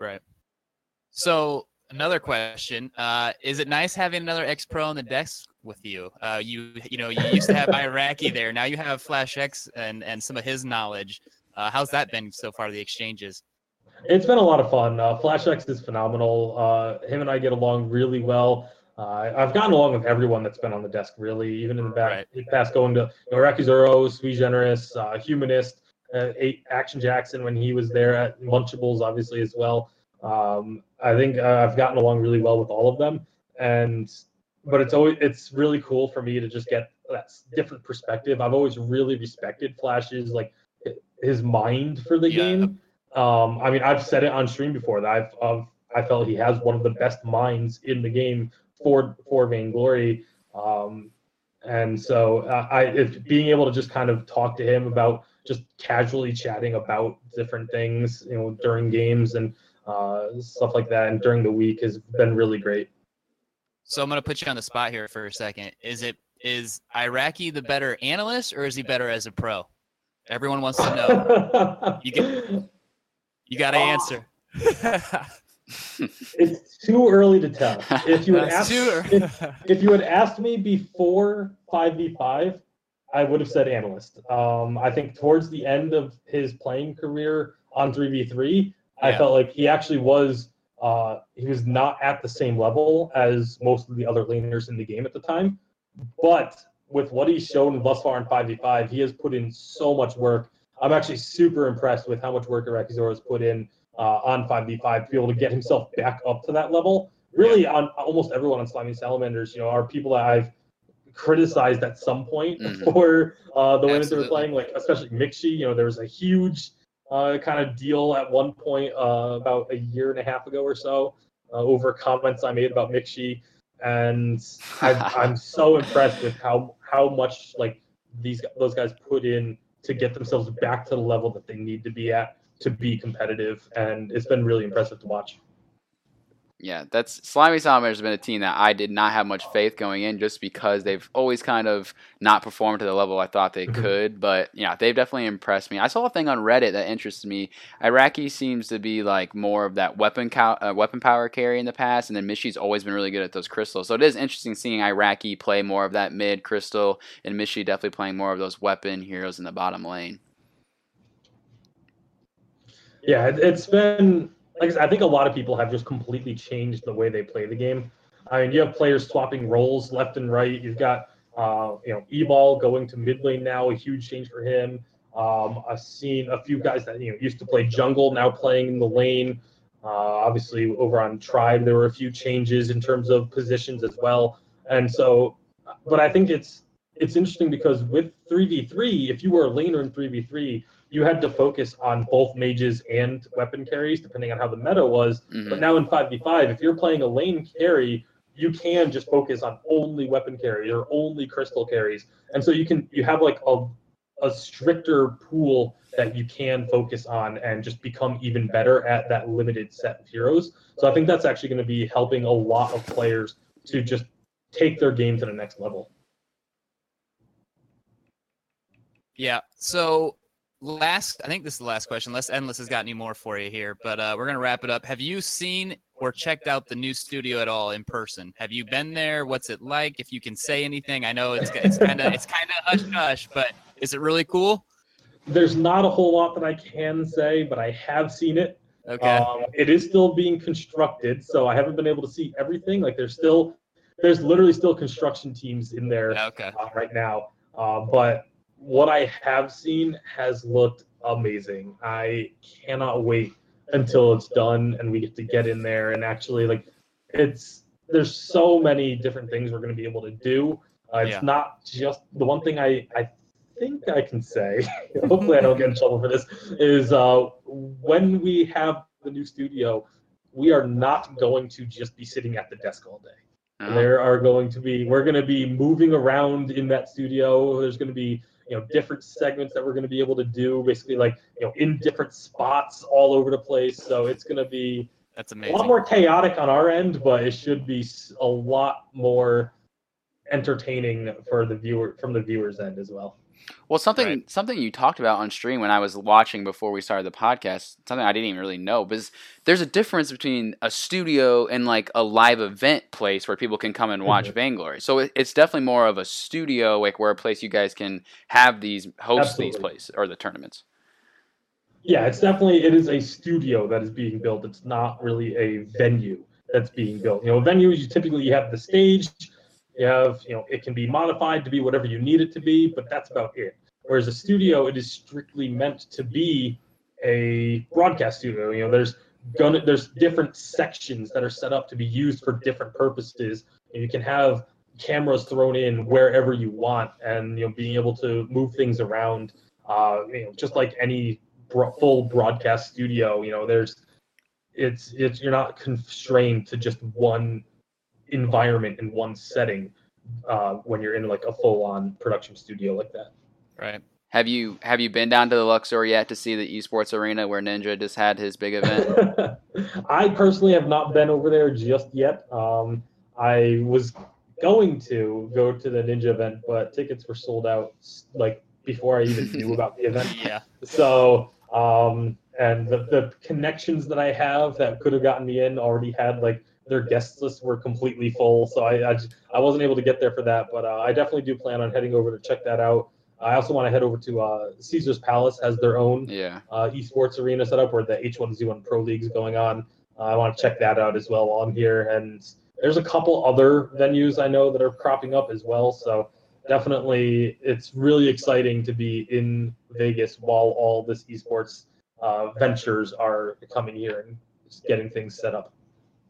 Right. So another question: uh, Is it nice having another ex pro on the desk with you? Uh, you you know you used to have Iraqi there. Now you have Flash X and and some of his knowledge. Uh, how's that been so far? The exchanges. It's been a lot of fun. Uh, Flash X is phenomenal. Uh, him and I get along really well. Uh, I've gotten along with everyone that's been on the desk, really, even in the back, past going to you know, IraqiZorro, Sui Generous, uh, Humanist, uh, eight, Action Jackson when he was there at Lunchables, obviously, as well. Um, I think uh, I've gotten along really well with all of them. And but it's always it's really cool for me to just get that different perspective. I've always really respected Flash's like his mind for the Yeah. game. Um, I mean, I've said it on stream before that I've, I've I felt he has one of the best minds in the game for for Vainglory. Um, and so uh, I, if being able to just kind of talk to him about just casually chatting about different things, you know, during games and uh, stuff like that, and during the week has been really great. So I'm gonna put you on the spot here for a second. Is it is Iraqi the better analyst or is he better as a pro? Everyone wants to know. You get you got to answer. it's too early to tell. If you had That's asked, if, if you had asked me before five v five, I would have said analyst. Um, I think towards the end of his playing career on three v three, I Yeah. felt like he actually was. Uh, he was not at the same level as most of the other laners in the game at the time, but with what he's shown thus far in five v five, he has put in so much work. I'm actually super impressed with how much work IraqiZorro has put in uh, on 5v5 to be able to get himself back up to that level. Really, on almost everyone on Slimy Salamanders, you know, are people that I've criticized at some point Mhm. for uh, the way that they were playing, like especially Mixi. You know, there was a huge uh, kind of deal at one point uh, about a year and a half ago or so uh, over comments I made about Mixi, and I'm, I'm so impressed with how how much like these those guys put in to get themselves back to the level that they need to be at to be competitive, and it's been really impressive to watch. Yeah, that's Slimy Salamanders has been a team that I did not have much faith going in just because they've always kind of not performed to the level I thought they Mhm. could. But yeah, they've definitely impressed me. I saw a thing on Reddit that interested me. Iraqi seems to be like more of that weapon cow- uh, weapon power carry in the past, and then Mishi's always been really good at those crystals. So it is interesting seeing Iraqi play more of that mid crystal, and Mishi definitely playing more of those weapon heroes in the bottom lane. Yeah, it's been like I, said, I think a lot of people have just completely changed the way they play the game. I mean, you have players swapping roles left and right. You've got uh, you know Evol going to mid lane now, a huge change for him. Um, I've seen a few guys that you know used to play jungle now playing in the lane. Uh, obviously, over on Tribe, there were a few changes in terms of positions as well. And so, but I think it's it's interesting because with 3v3, if you were a laner in 3v3, you had to focus on both mages and weapon carries, depending on how the meta was. Mhm. But now in 5v5, if you're playing a lane carry, you can just focus on only weapon carries or only crystal carries. And so you can you have like a a stricter pool that you can focus on and just become even better at that limited set of heroes. So I think that's actually going to be helping a lot of players to just take their game to the next level. Yeah. So last, I think this is the last question. Unless Endless has got any more for you here, but uh, we're gonna wrap it up. Have you seen or checked out the new studio at all in person? Have you been there? What's it like? If you can say anything, I know it's it's kind of it's kind of hush hush, but is it really cool? There's not a whole lot that I can say, but I have seen it. Okay. Um, it is still being constructed, so I haven't been able to see everything. Like there's still, there's literally still construction teams in there okay. uh, right now. Uh, but what I have seen has looked amazing. I cannot wait until it's done and we get to get in there and actually like it's there's so many different things we're going to be able to do. Uh, it's Yeah. not just the one thing I I think I can say. hopefully, I don't get in trouble for this. Is uh, when we have the new studio, we are not going to just be sitting at the desk all day. Uh, There are going to be we're going to be moving around in that studio. There's going to be you know different segments that we're going to be able to do, basically like you know in different spots all over the place. So it's going to be That's amazing a lot more chaotic on our end, but it should be a lot more entertaining for the viewer from the viewers end as well. Well, something Right. something you talked about on stream when I was watching before we started the podcast, something I didn't even really know, because there's a difference between a studio and like a live event place where people can come and watch Mhm. Vainglory. So it, it's definitely more of a studio, like where a place you guys can have these host these Absolutely. places or the tournaments. Yeah, it's definitely it is a studio that is being built. It's not really a venue that's being built. You know, venues you typically you have the stage, you have you know it can be modified to be whatever you need it to be, but that's about it. Whereas a studio, it is strictly meant to be a broadcast studio. You know, there's gonna there's different sections that are set up to be used for different purposes. And you can have cameras thrown in wherever you want, and you know being able to move things around. Uh, you know, just like any bro- full broadcast studio. You know, there's it's it's you're not constrained to just one environment in one setting uh, when you're in like a full on production studio like that. Right. Have you have you been down to the Luxor yet to see the esports arena where Ninja just had his big event? I personally have not been over there just yet. Um, I was going to go to the Ninja event, but tickets were sold out like before I even knew about the event. Yeah. So, um, and the, the connections that I have that could have gotten me in already had like their guest lists were completely full. So I I, just, I wasn't able to get there for that, but uh, I definitely do plan on heading over to check that out. I also want to head over to uh, Caesar's Palace has their own yeah. uh, esports arena set up where the H1Z1 Pro League is going on. Uh, I want to check that out as well while I'm here. And there's a couple other venues I know that are cropping up as well. So definitely, it's really exciting to be in Vegas while all this esports uh, ventures are coming here and just getting things set up.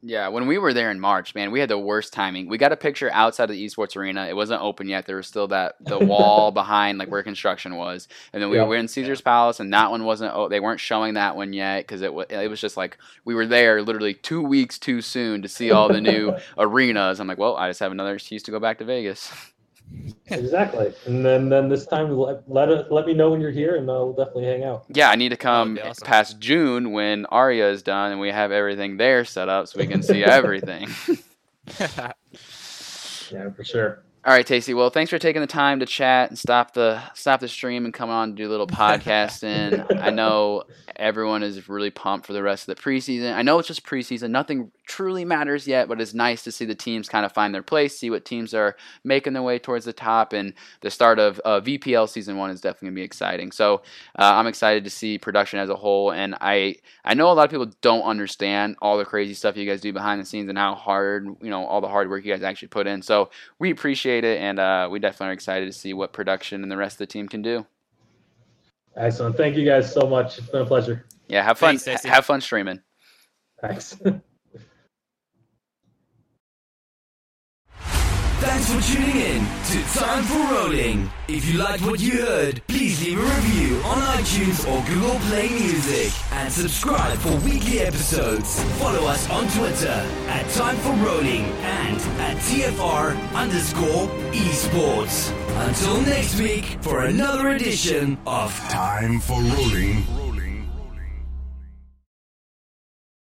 Yeah, when we were there in March, man, we had the worst timing. We got a picture outside of the esports arena. It wasn't open yet. There was still that the wall behind like where construction was, and then we Yeah. were in Caesar's Palace, and that one wasn't. Oh, they weren't showing that one yet because it was. It was just like we were there literally two weeks too soon to see all the new arenas. I'm like, well, I just have another excuse to go back to Vegas. exactly. And then then this time let let, let me know when you're here, and we'll definitely hang out. Yeah, I need to come awesome. past June when Aria is done and we have everything there set up so we can see everything. Yeah, for sure. All right, Tasty. Well, thanks for taking the time to chat and stop the stop the stream and come on and do a little podcasting. I know everyone is really pumped for the rest of the preseason. I know it's just preseason; nothing truly matters yet, but it's nice to see the teams kind of find their place, see what teams are making their way towards the top, and the start of uh, VPL season one is definitely gonna be exciting. So uh, I'm excited to see production as a whole, and I I know a lot of people don't understand all the crazy stuff you guys do behind the scenes and how hard you know all the hard work you guys actually put in. So we appreciate it, and uh, we definitely are excited to see what production and the rest of the team can do. Excellent. Thank you guys so much. It's been a pleasure. Yeah, have fun. Thanks, have fun streaming. Thanks. Thanks for tuning in to Time for Rolling. If you liked what you heard, please leave a review on iTunes or Google Play Music and subscribe for weekly episodes. Follow us on Twitter at Time for Rolling and at TFR underscore esports. Until next week for another edition of Time for rolling.